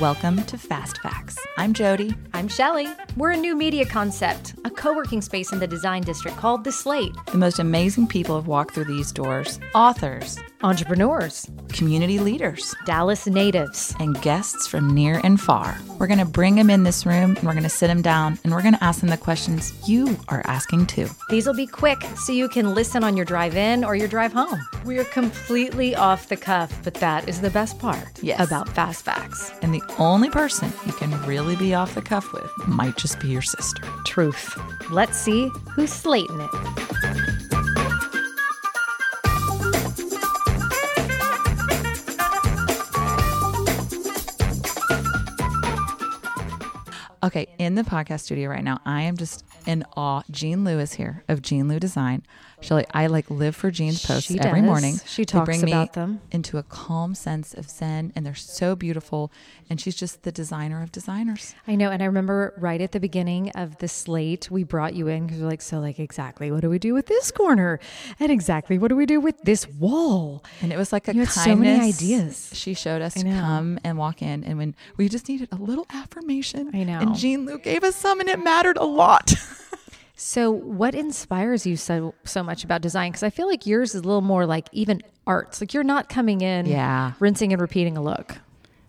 Welcome to Fast Facts. I'm Jody. I'm Shelly. We're a new media concept, a co working space in the design district called The Slate. The most amazing people have walked through these doors authors, Entrepreneurs, community leaders, Dallas natives, and guests from near and far. We're going to bring them in this room and we're going to sit them down and we're going to ask them the questions you are asking too. These will be quick so you can listen on your drive in or your drive home. We're completely off the cuff, but that is the best part Yes. about Fast Facts. And the only person you can really be off the cuff with might just be your sister. Truth. Let's see who's slating it. Okay, in the podcast studio right now, I am just in awe. Jean Liu is here of Jean Liu Design. Shelly, I like live for Jean's posts She every does. morning. She talks bring about them. into a calm sense of zen, and they're so beautiful. And she's just the designer of designers. I know, and I remember right at the beginning of the slate, we brought you in because we're like, so like exactly what do we do with this corner, and exactly what do we do with this wall? And it was like a You had kindness. so many ideas. She showed us to come and walk in, and when we just needed a little affirmation, I know. And Jean Liu gave us some, and it mattered a lot. So, what inspires you so so much about design? Because I feel like yours is a little more like even arts. Like you're not coming in, Yeah. rinsing and repeating a look.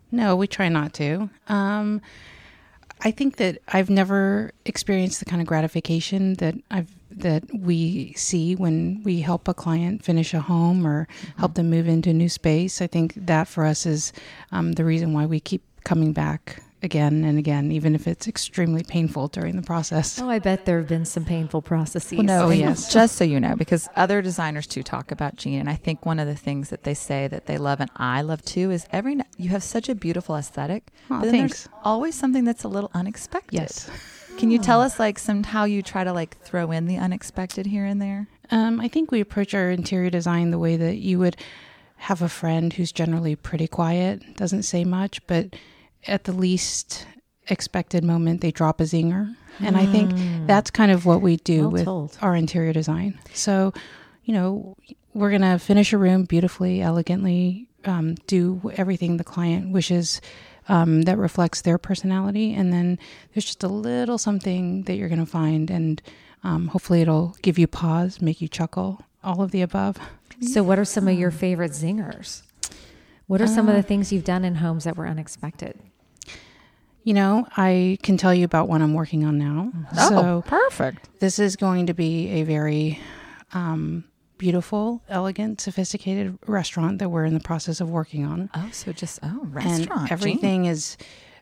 No, we try not to. Um, I think that I've never experienced the kind of gratification that I've that we see when we help a client finish a home or help them move into a new space. I think that for us is um, the reason why we keep coming back again and again, even if it's extremely painful during the process. Oh, I bet there have been some painful processes. Well, no, Oh, yes. Just so you know, because other designers too talk about Jean, and I think one of the things that they say that they love and I love too is every you have such a beautiful aesthetic. Aw, but thanks. There's always something that's a little unexpected. Yes. Can you tell us like some how you try to like throw in the unexpected here and there? Um, I think we approach our interior design the way that you would have a friend who's generally pretty quiet, doesn't say much, but at the least expected moment, they drop a zinger. And I think that's kind of what we do Well with told. our interior design. So, you know, we're going to finish a room beautifully, elegantly, um, do everything the client wishes. Um, that reflects their personality, and then there's just a little something that you're going to find, and um, hopefully it'll give you pause, make you chuckle, all of the above. So, what are some of your favorite zingers? What are some of the things you've done in homes that were unexpected? You know, I can tell you about one I'm working on now. So perfect. this is going to be a very um, beautiful, elegant, sophisticated restaurant that we're in the process of working on. Oh, so just oh, and restaurant. Jean. everything is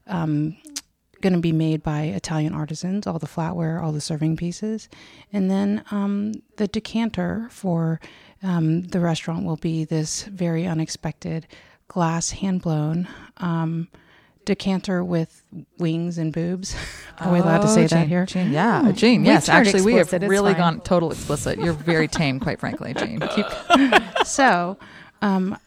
um, going to be made by Italian artisans, all the flatware, all the serving pieces. And then um, the decanter for um, the restaurant will be this very unexpected glass hand blown um, decanter with wings and boobs. Are we allowed to Oh, say that here? Jean, yeah, Jean. We've Yes, turned actually, we have really gone total explicit. You're very tame, quite frankly, Jean. Keep so um,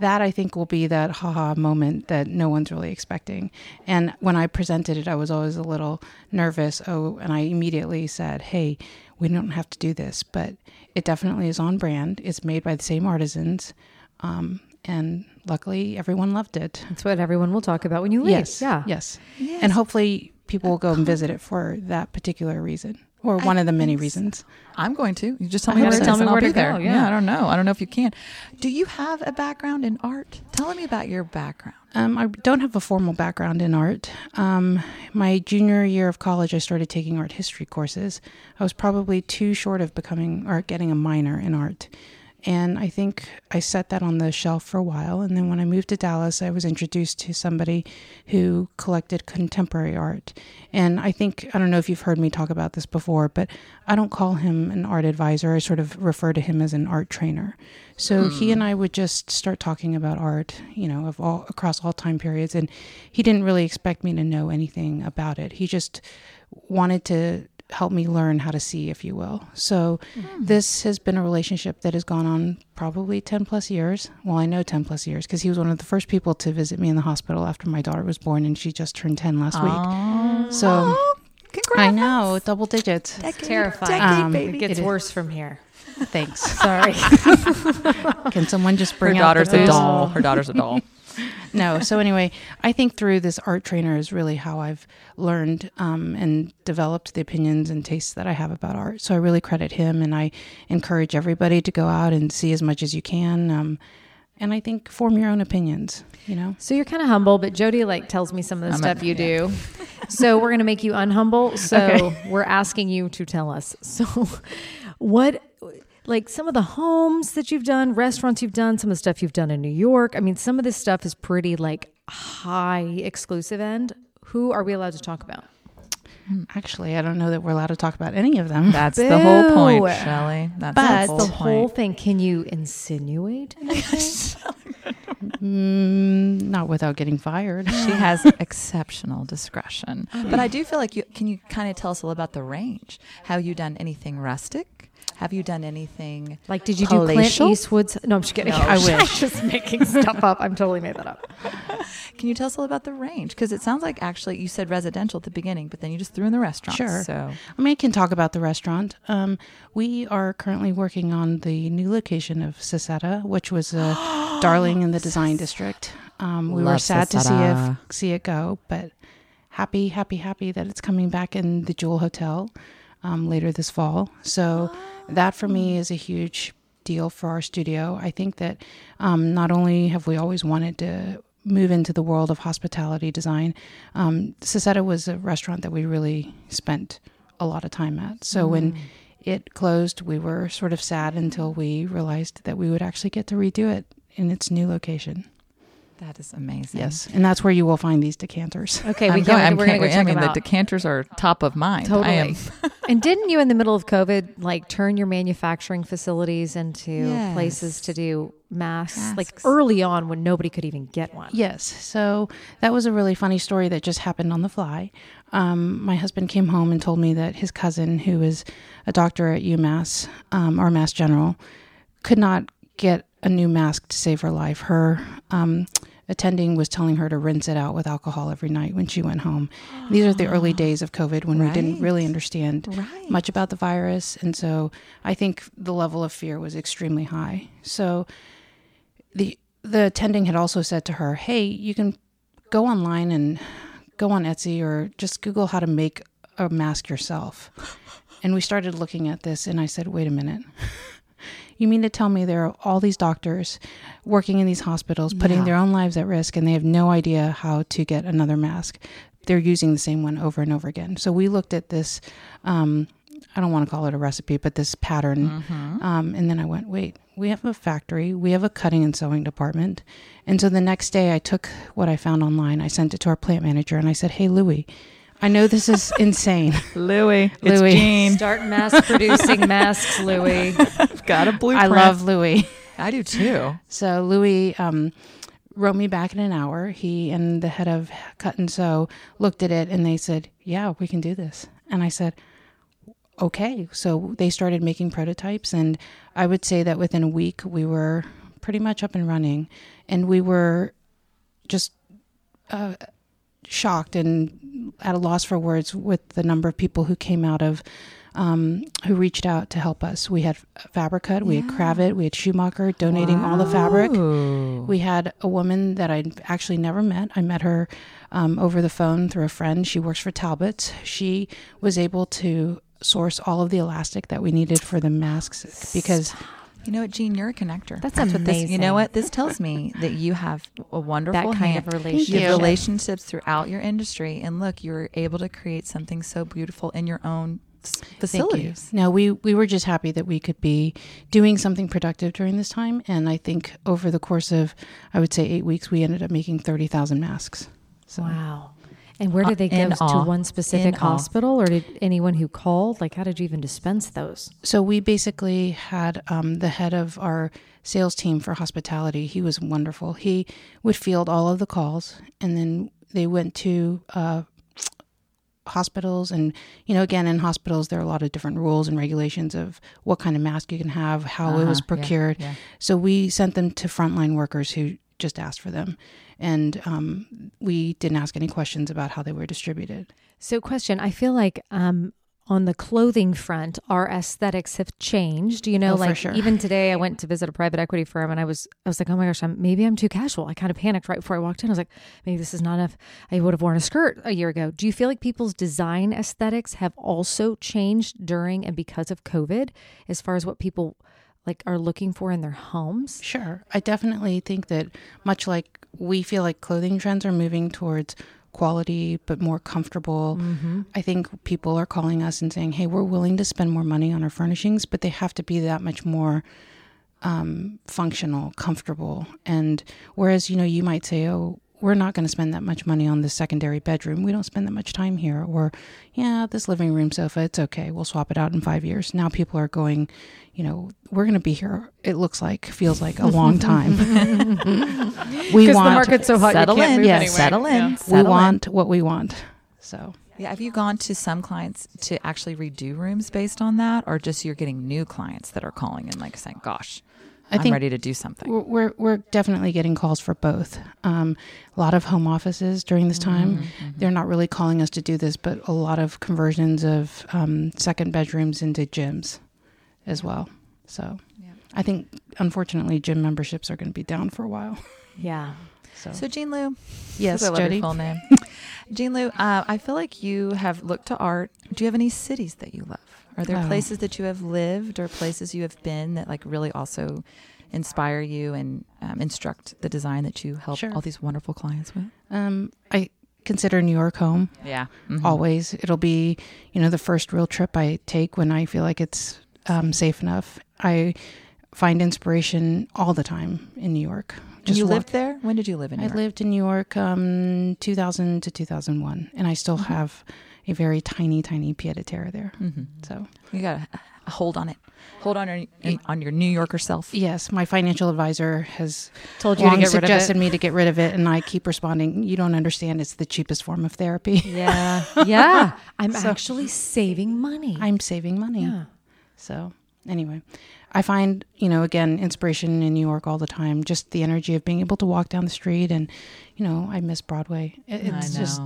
that I think will be that haha moment that no one's really expecting. And when I presented it, I was always a little nervous. Oh, and I immediately said, "Hey, we don't have to do this, but it definitely is on brand. It's made by the same artisans." Um, and luckily, everyone loved it. That's what everyone will talk about when you leave. Yes, Yeah. yes, and hopefully, people will go and visit it for that particular reason, or one of the many reasons. I'm going to. You just tell me where to tell me I'll where be to there. go. Yeah. I don't know. I don't know if you can. Do you have a background in art? Tell me about your background. Um, I don't have a formal background in art. Um, my junior year of college, I started taking art history courses. I was probably too short of becoming or getting a minor in art. And I think I set that on the shelf for a while. And then when I moved to Dallas, I was introduced to somebody who collected contemporary art. And I think, I don't know if you've heard me talk about this before, but I don't call him an art advisor. I sort of refer to him as an art trainer. So hmm. he and I would just start talking about art, you know, of all across all time periods. And he didn't really expect me to know anything about it. He just wanted to help me learn how to see, if you will. So this has been a relationship that has gone on probably 10 plus years. Well, I know 10 plus years because he was one of the first people to visit me in the hospital after my daughter was born and she just turned 10 last week. So Congrats. I know, double digits. It's terrifying. Decade, Um, baby. it gets It is. worse from here. Thanks. Sorry. Can someone just bring out her daughter's the a doll. Her daughter's a doll. No. So anyway, I think through this art trainer is really how I've learned um, and developed the opinions and tastes that I have about art. So I really credit him, and I encourage everybody to go out and see as much as you can. Um, and I think form your own opinions. You know. So you're kind of humble, but Jody like tells me some of the I'm a- stuff you do. so we're gonna make you unhumble. So Okay. we're asking you to tell us. So what like some of the homes that you've done, restaurants you've done, some of the stuff you've done in New York. I mean, some of this stuff is pretty like high exclusive end. Who are we allowed to talk about? Actually, I don't know that we're allowed to talk about any of them. That's the whole point, Boo. Shelley. That's But- the whole The point. whole thing. Can you insinuate? Mm, not without getting fired. She has exceptional discretion. But I do feel like you can you kind of tell us a little about the range. Have you done anything rustic? Have you done anything Like, did you do Clint Eastwood's? No, I'm just kidding. No, I wish. I'm just making stuff up. I'm totally made that up. Can you tell us a little about the range? Because it sounds like actually you said residential at the beginning, but then you just threw in the restaurant. Sure. So I mean, I can talk about the restaurant. Um, we are currently working on the new location of Sassetta, which was a darling in the design district. Um, we were Love sad to see it see it go, but happy, happy, happy that it's coming back in the Joule Hotel um, later this fall. So that for me is a huge deal for our studio. I think that um, not only have we always wanted to move into the world of hospitality design, um, Sassetta was a restaurant that we really spent a lot of time at. So when it closed, we were sort of sad until we realized that we would actually get to redo it in its new location. that is amazing. Yes, and that's where you will find these decanters. Okay, I'm we going, can't, I'm we're going to can't go wait. I check mean, them the decanters are top of mind. I Totally. am. and didn't you, in the middle of COVID, like turn your manufacturing facilities into Yes. places to do masks, like early on when nobody could even get one? Yes. So that was a really funny story that just happened on the fly. Um, my husband came home and told me that his cousin, who is a doctor at UMass um, or Mass General, could not get a new mask to save her life. Her um, attending was telling her to rinse it out with alcohol every night when she went home. These are the early ah. days of COVID when we didn't really understand Right. much about the virus. And so I think the level of fear was extremely high. So the the attending had also said to her, "Hey, you can go online and go on Etsy or just Google how to make a mask yourself." And we started looking at this and I said, "Wait a minute. You mean to tell me there are all these doctors working in these hospitals putting Yeah. their own lives at risk and they have no idea how to get another mask? They're using the same one over and over again." So we looked at this um I don't want to call it a recipe, but this pattern. Um, and then I went, wait, we have a factory, we have a cutting and sewing department. And so the next day I took what I found online, I sent it to our plant manager, and I said, hey, Louie, I know this is insane. Louie, it's Louie. Jean. Start mass producing masks, Louis. Got a blueprint. I love Louie. I do too. So Louis um, wrote me back in an hour. He and the head of Cut and Sew looked at it and they said, "Yeah, we can do this." And I said, "Okay." So they started making prototypes, and I would say that within a week we were pretty much up and running, and we were just uh, shocked and at a loss for words with the number of people who came out of. Um, who reached out to help us? We had Fabricut, we had Kravet, we had Schumacher donating all the fabric. We had a woman that I'd actually never met. I met her um, over the phone through a friend. She works for Talbot's. She was able to source all of the elastic that we needed for the masks because You know what, Jean? You're a connector. That's what this. You know what? This tells me that you have a wonderful That kind hand- of You relationship. have relationships throughout your industry, and look, you were able to create something so beautiful in your own s- Thank you. facilities. No, we we were just happy that we could be doing something productive during this time, and I think over the course of I would say eight weeks, we ended up making thirty thousand masks. So Wow. And where Uh, did they in go to one specific In hospital, or did anyone who called? Like, how did you even dispense those? So we basically had um, the head of our sales team for hospitality. He was wonderful. He would field all of the calls, and then they went to uh, hospitals. And you know, again, in hospitals, there are a lot of different rules and regulations of what kind of mask you can have, how it was Uh-huh, yeah, procured. yeah. So we sent them to frontline workers who just asked for them, and um, we didn't ask any questions about how they were distributed. So, question I feel like um, on the clothing front, our aesthetics have changed. You know, Oh, like sure. even today, I went to visit a private equity firm, and I was, I was like, oh my gosh, I'm, maybe I'm too casual. I kind of panicked right before I walked in. I was like, maybe this is not enough. I would have worn a skirt a year ago. Do you feel like people's design aesthetics have also changed during and because of COVID, as far as what people like are looking for in their homes? Sure. I definitely think that much like we feel like clothing trends are moving towards quality but more comfortable. Mm-hmm. I think people are calling us and saying, "Hey, we're willing to spend more money on our furnishings, but they have to be that much more um, functional, comfortable." And whereas you know you might say, "Oh, we're not going to spend that much money on the secondary bedroom. We don't spend that much time here," or "Yeah, this living room sofa, it's okay. We'll swap it out in five years." Now people are going, you know, we're going to be here. It looks like, feels like a long time. we Because the want market's so hot, settle you can't in, move yes, anyway. settle in, Yeah. we settle in. want what we want. So Yeah, have you gone to some clients to actually redo rooms based on that, or just you're getting new clients that are calling and like saying, "Gosh, I I'm think ready to do something." we're, we're definitely getting calls for both. Um, a lot of home offices during this time. Mm-hmm, They're not really calling us to do this, but a lot of conversions of um, second bedrooms into gyms as well. So Yeah. I think unfortunately gym memberships are going to be down for a while. Yeah. So, So, Jean Liu, yes, I Jody. full name. Jean Liu, uh, I feel like you have looked to art. Do you have any cities that you love? Are there Oh. places that you have lived or places you have been that like really also inspire you and um, instruct the design that you help Sure. all these wonderful clients with? Um, I consider New York home. Yeah, always it'll be you know the first real trip i take when i feel like it's um, safe enough i find inspiration all the time in new york you walk- lived there? When did you live in? New i York? lived in new york um, 2000 to 2001 and i still Mhm. have a very tiny tiny pied-a-terre there Mhm. so You got to hold on it. Hold on your, on your New Yorker self. yes my financial advisor has Told you to get rid of suggested it. me to get rid of it and i keep responding you don't understand it's the cheapest form of therapy Yeah. Yeah. I'm So- actually saving money. i'm saving money yeah. So, anyway, I find, you know, again, inspiration in New York all the time. Just the energy of being able to walk down the street and, you know, I miss Broadway. It, it's know. just,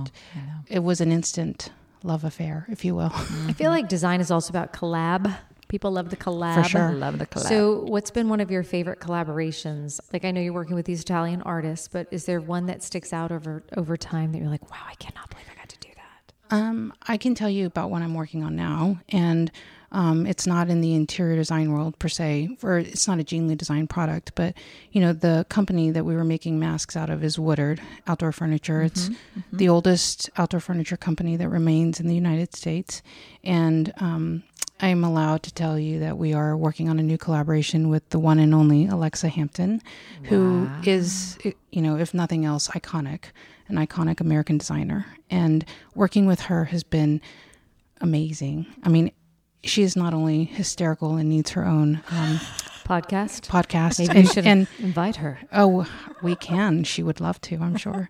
it was an instant love affair, if you will. I feel like design is also about collab. People love the collab. For sure. Love the collab. So, what's been one of your favorite collaborations? Like, I know you're working with these Italian artists, but is there one that sticks out over over time that you're like, wow, I cannot believe I got to do that? Um, I can tell you about what I'm working on now, and um, it's not in the interior design world per se, or it's not a Jean Liu design product, but you know, the company that we were making masks out of is Woodard Outdoor Furniture. It's the oldest outdoor furniture company that remains in the United States, and um, I'm allowed to tell you that we are working on a new collaboration with the one and only Alexa Hampton, who is, you know, if nothing else, iconic, an iconic American designer. And working with her has been amazing. I mean, she is not only hysterical and needs her own um, Podcast. podcast, Maybe and, should and invite her. Oh, we can. She would love to, I'm sure.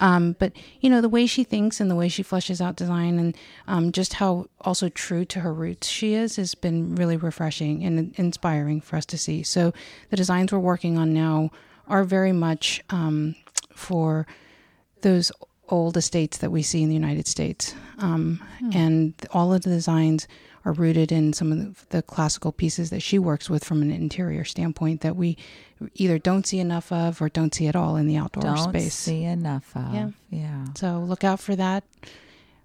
um, but you know, the way she thinks and the way she fleshes out design, and um, just how also true to her roots she is, has been really refreshing and inspiring for us to see. So the designs we're working on now are very much um, for those old estates that we see in the United States, um, and all of the designs are rooted in some of the, the classical pieces that she works with from an interior standpoint that we either don't see enough of or don't see at all in the outdoor Don't space. see enough of. Yeah. yeah. So look out for that.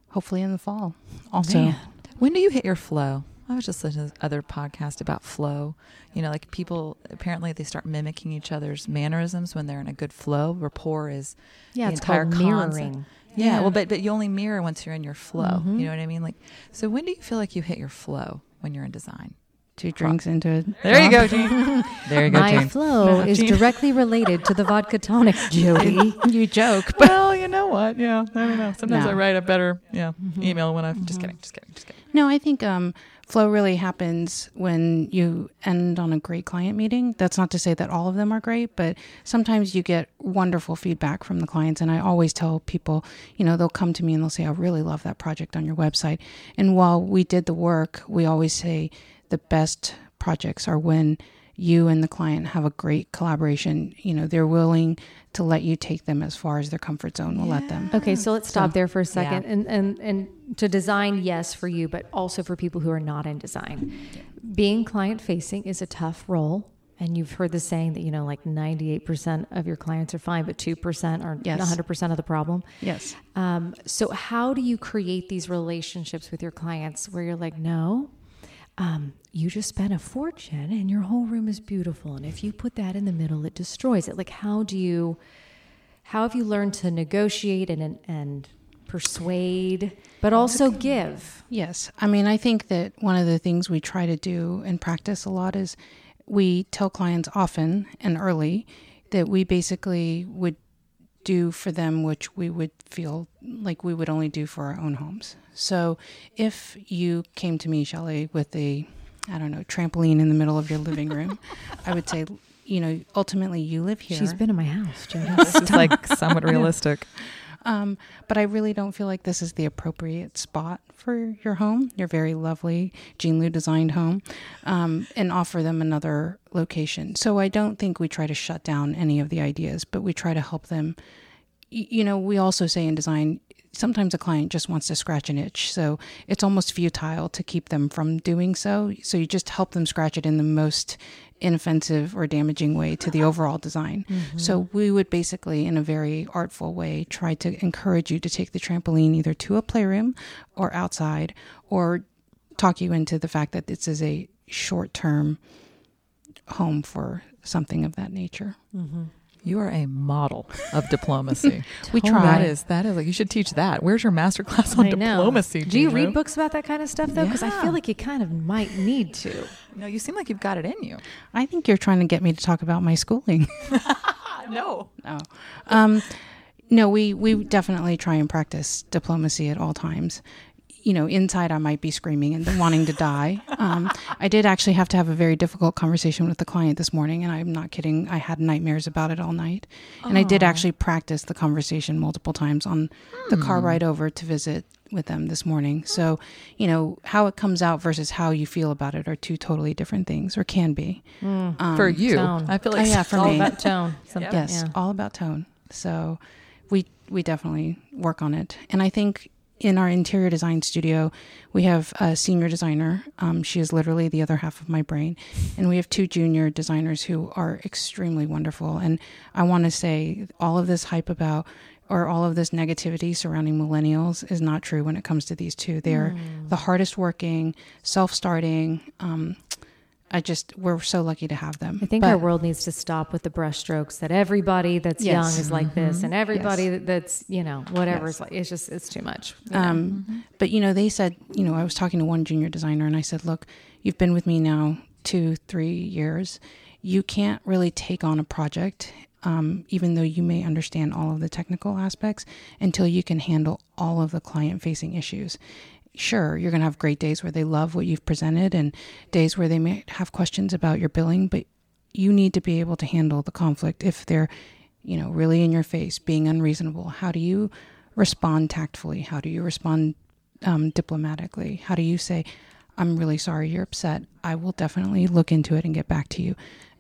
Hopefully in the fall. Also, Man. When do you hit your flow? I was just listening to this other podcast about flow. You know, like people apparently they start mimicking each other's mannerisms when they're in a good flow. Rapport is Yeah, the it's entire called concept. Mirroring. yeah, Yeah. Well, but but you only mirror once you're in your flow. Mhm. You know what I mean? Like, so when do you feel like you hit your flow when you're in design? two drinks into it. There you go, Jean. there you go, My Jean. flow is Jean. directly related to the vodka tonic, Jody. you joke. well, you know what? Yeah, I don't know. Sometimes No. I write a better yeah email when I'm just kidding, just kidding, just kidding. No, I think um, flow really happens when you end on a great client meeting. That's not to say that all of them are great, but sometimes you get wonderful feedback from the clients. And I always tell people, you know, they'll come to me and they'll say, I really love that project on your website. And while we did the work, we always say the best projects are when you and the client have a great collaboration. You know, they're willing to let you take them as far as their comfort zone will let them. Okay, so let's stop So- there for a second. Yeah. And, and and to design, yes, for you, but also for people who are not in design. Being client facing is a tough role. And you've heard the saying that, you know, like 98% of your clients are fine, but 2% are Yes. 100% of the problem. Yes. Um, so, how do you create these relationships with your clients where you're like, no, um, you just spent a fortune and your whole room is beautiful. And if you put that in the middle, it destroys it. Like, how do you, how have you learned to negotiate and, and persuade, but also give? Yes. I mean, I think that one of the things we try to do and practice a lot is we tell clients often and early that we basically would do for them which we would feel like we would only do for our own homes. So if you came to me, Shelley, with a, I don't know, trampoline in the middle of your living room, I would say, you know, ultimately you live here. She's been in my house, Jody. This is like somewhat realistic. Um, but I really don't feel like this is the appropriate spot for your home, your very lovely Jean Liu designed home, um, and offer them another location. So I don't think we try to shut down any of the ideas, but we try to help them. You know, we also say in design, sometimes a client just wants to scratch an itch. So it's almost futile to keep them from doing so. So you just help them scratch it in the most inoffensive or damaging way to the overall design. Mm-hmm. So we would basically, in a very artful way, try to encourage you to take the trampoline either to a playroom or outside, or talk you into the fact that this is a short term home for something of that nature. Mm-hmm. You are a model of diplomacy. We try. That is that is like you should teach that. Where's your master class on I know. diplomacy? Do you Gina? read books about that kind of stuff though? Because I feel like you kind of might need to. No, you seem like you've got it in you. I think you're trying to get me to talk about my schooling. No. No. Um, no, we, we definitely try and practice diplomacy at all times. You know, inside I might be screaming and wanting to die. Um, I did actually have to have a very difficult conversation with the client this morning, and I'm not kidding. I had nightmares about it all night. And I did actually practice the conversation multiple times on the car ride over to visit with them this morning. So, you know, how it comes out versus how you feel about it are two totally different things, or can be. Um, for you, tone. I feel Oh, like yeah, It's for all me. about tone. Something, Yes, yeah. all about tone. So we we definitely work on it, and I think in our interior design studio we have a senior designer. Um, she is literally the other half of my brain, and we have two junior designers who are extremely wonderful. And I want to say all of this hype about or all of this negativity surrounding millennials is not true when it comes to these two. They're the hardest working, self starting. Um, I just we're so lucky to have them. I think But- our world needs to stop with the brushstrokes that everybody that's Yes. young is like this, and everybody Yes. that's you know whatever Yes. is like. It's just it's too much. you know? Um, But you know, they said, you know, I was talking to one junior designer, and I said, look, you've been with me now two, three years. You can't really take on a project, um, even though you may understand all of the technical aspects, until you can handle all of the client-facing issues. Sure, you're going to have great days where they love what you've presented, and days where they may have questions about your billing, but you need to be able to handle the conflict if they're you know really in your face being unreasonable how do you respond tactfully how do you respond um, diplomatically how do you say i'm really sorry you're upset i will definitely look into it and get back to you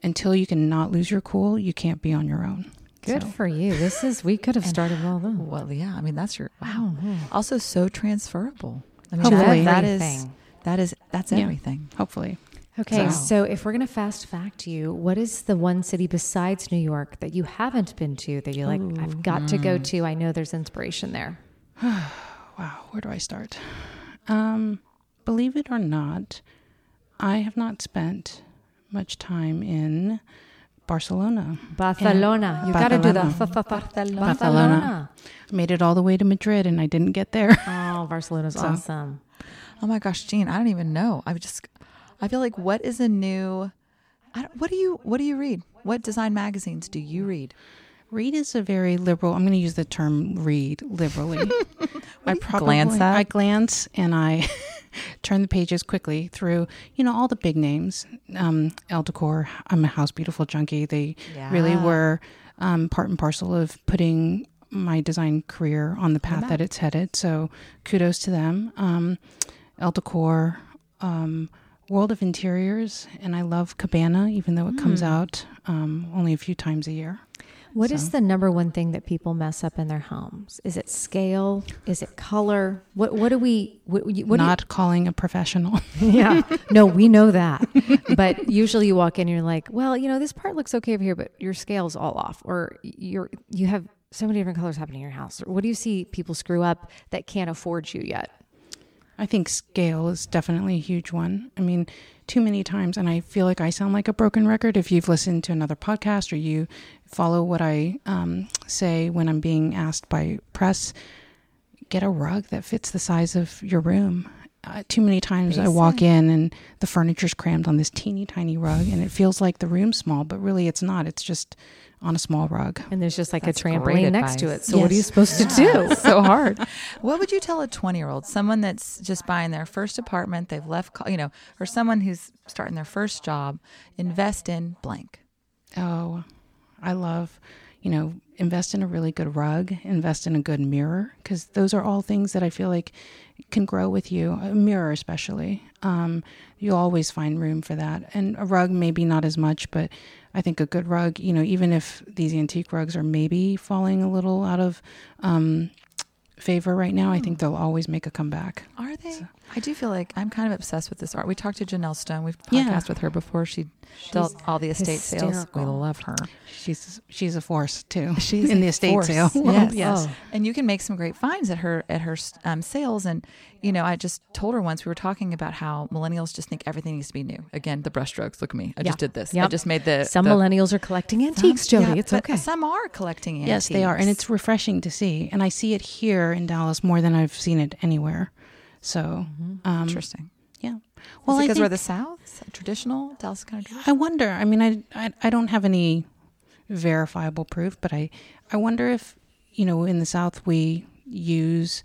until you can not lose your cool you can't be on your own Good So- for you. This is we could have started well though. Well, yeah. I mean, that's your wow. Also, so transferable. I mean, Hopefully. that, that is that is that's Yeah. everything. hopefully Okay, So- so if we're gonna fast fact you, what is the one city besides New York that you haven't been to that you're like, I've got to go to? I know there's inspiration there. wow where do i start um, believe it or not i have not spent much time in barcelona Barcelona. You've got to do the Barcelona. Barcelona. Barcelona. I made it all the way to madrid and i didn't get there Oh, Barcelona's So- awesome. Oh my gosh, Jean, I don't even know. I just I feel like what is a new I don't, what do you what do you read? What design magazines do you read? Read is a very liberal. I'm going to use the term read liberally. I do you glance at? I glance and I turn the pages quickly through, you know, all the big names. Um, Elle Decor, I'm a House Beautiful junkie. They really were um, part and parcel of putting my design career on the path that it's headed. So kudos to them. Um, Elle Decor, um, World of Interiors, and I love Cabana, even though it comes Mm. out um, only a few times a year. What is So- the number one thing that people mess up in their homes? Is it scale? Is it color? What what do we what, what Not calling a professional. yeah no we know that but usually you walk in and you're like well you know this part looks okay over here but your scale's all off or you're you have so many different colors happening in your house what do you see people screw up that can't afford you yet I think scale is definitely a huge one. I mean, too many times, and I feel like I sound like a broken record if you've listened to another podcast or you follow what I um, say when I'm being asked by press. Get a rug that fits the size of your room. Uh, too many times I walk in and the furniture's crammed on this teeny tiny rug, and it feels like the room's small, but really it's not. It's just on a small rug. and there's just like That's a great trampoline next to it advice. so what are you Yes. supposed to do so hard. What would you tell a 20 year old, someone that's just buying their first apartment, they've left, you know, or someone who's starting their first job, invest in blank? Oh, I love, you know, invest in a really good rug, invest in a good mirror, because those are all things that I feel like can grow with you. A mirror, especially. Um, you'll always find room for that. And a rug, maybe not as much, but I think a good rug, you know, even if these antique rugs are maybe falling a little out of um, favor right now, I think they'll always make a comeback. Are they? I do feel like I'm kind of obsessed with this art. We talked to Janelle Stone. We've Yeah. with her before. She dealt all the estate sales. We love her. She's she's a force too. She's in the estate force. sale. Yes. yes. Oh. and you can make some great finds at her at her um, sales. And you know, I just told her once we were talking about how millennials just think everything needs to be new. Again, the brushstrokes. Look at me. I Yeah. just did this. I just made the some the, millennials are collecting antiques Some- jody yeah, it's okay Some are collecting antiques. Yes, they are, and it's refreshing to see. And I see it here in Dallas more than I've seen it anywhere. So, um, interesting. yeah. Well, because we're the South, traditional Dallas kind of. I wonder. I mean, I, I I don't have any verifiable proof, but I I wonder if you know in the South we use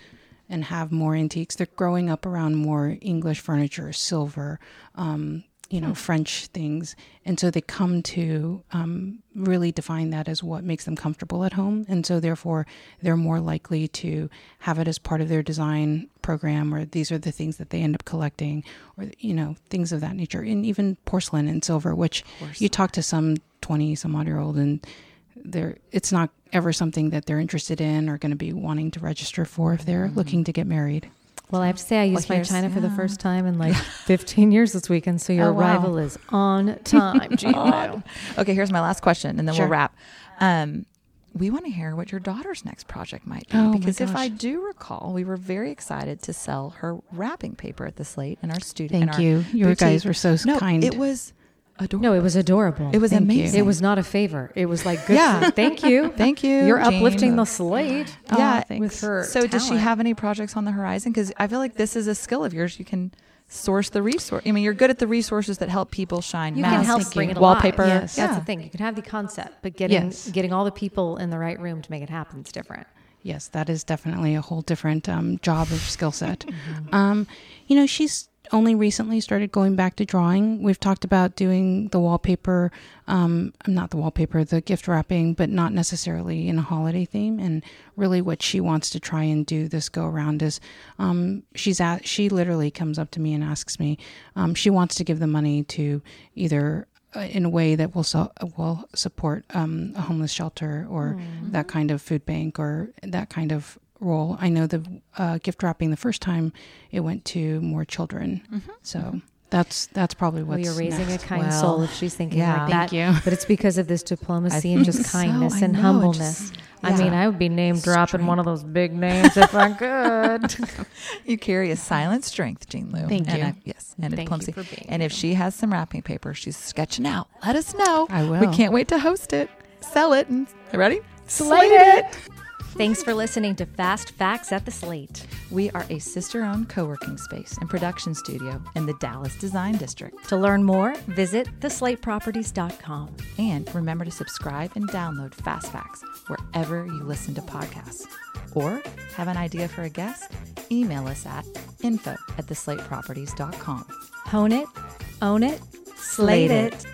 and have more antiques. They're growing up around more English furniture, silver, um, you know, French things, and so they come to um, really define that as what makes them comfortable at home, and so therefore they're more likely to have it as part of their design program, or these are the things that they end up collecting, or you know, things of that nature, and even porcelain and silver, which you talk to some twenty some odd year old and they're it's not ever something that they're interested in or going to be wanting to register for if they're looking to get married. Well, I have to say, I used my here's- china for the first time in like 15 years this weekend. So your Oh, wow. arrival is on time, Gina. Okay, here's my last question, and then Sure. we'll wrap. Um, we want to hear what your daughter's next project might be Oh, because if. I do recall, we were very excited to sell her wrapping paper at the Slate in our studio. in Thank our you. You guys were so no, kind. It was adorable. No, it was adorable. It was Thank you. amazing. It was not a favor. It was like, good Yeah. thank you. Thank you. You're Jean. uplifting the slate. Yeah, thanks. with her. So, does she have any projects on the horizon? Because I feel like this is a skill of yours. You can source the resource. I mean, you're good at the resources that help people shine. You masks, can help bring you. it wallpaper. alive. Yes. That's the thing. You can have the concept, but getting Yes. getting all the people in the right room to make it happen is different. yes, that is definitely a whole different um, job of skill set. um, you know, she's only recently started going back to drawing. We've talked about doing the wallpaper, um, not the wallpaper, the gift wrapping, but not necessarily in a holiday theme. And really, what she wants to try and do this go around is, um, she's at, she literally comes up to me and asks me, um, she wants to give the money to either uh, in a way that will so, will support um, a homeless shelter or that kind of food bank or that kind of role. I know the uh, gift wrapping the first time it went to more children, so that's that's probably Well, what's you're raising next. a kind Well, soul if she's thinking yeah. like Thank that. you. But it's because of this diplomacy and just think so. kindness and know, humbleness. just- I mean, I would be name dropping one of those big names if I could. You carry a silent strength, Jean Liu. Thank and you. I- yes, and a Thank you diplomacy. for being and if she has some wrapping paper she's sketching out, let us know. I will. We can't wait to host it, sell it, and ready? Slate it. Thanks for listening to Fast Facts at the Slate. We are a sister-owned co-working space and production studio in the Dallas Design District. To learn more, visit theslateproperties.com. And remember to subscribe and download Fast Facts wherever you listen to podcasts. Or have an idea for a guest? Email us at info at theslateproperties.com. Hone it, own it, slate it.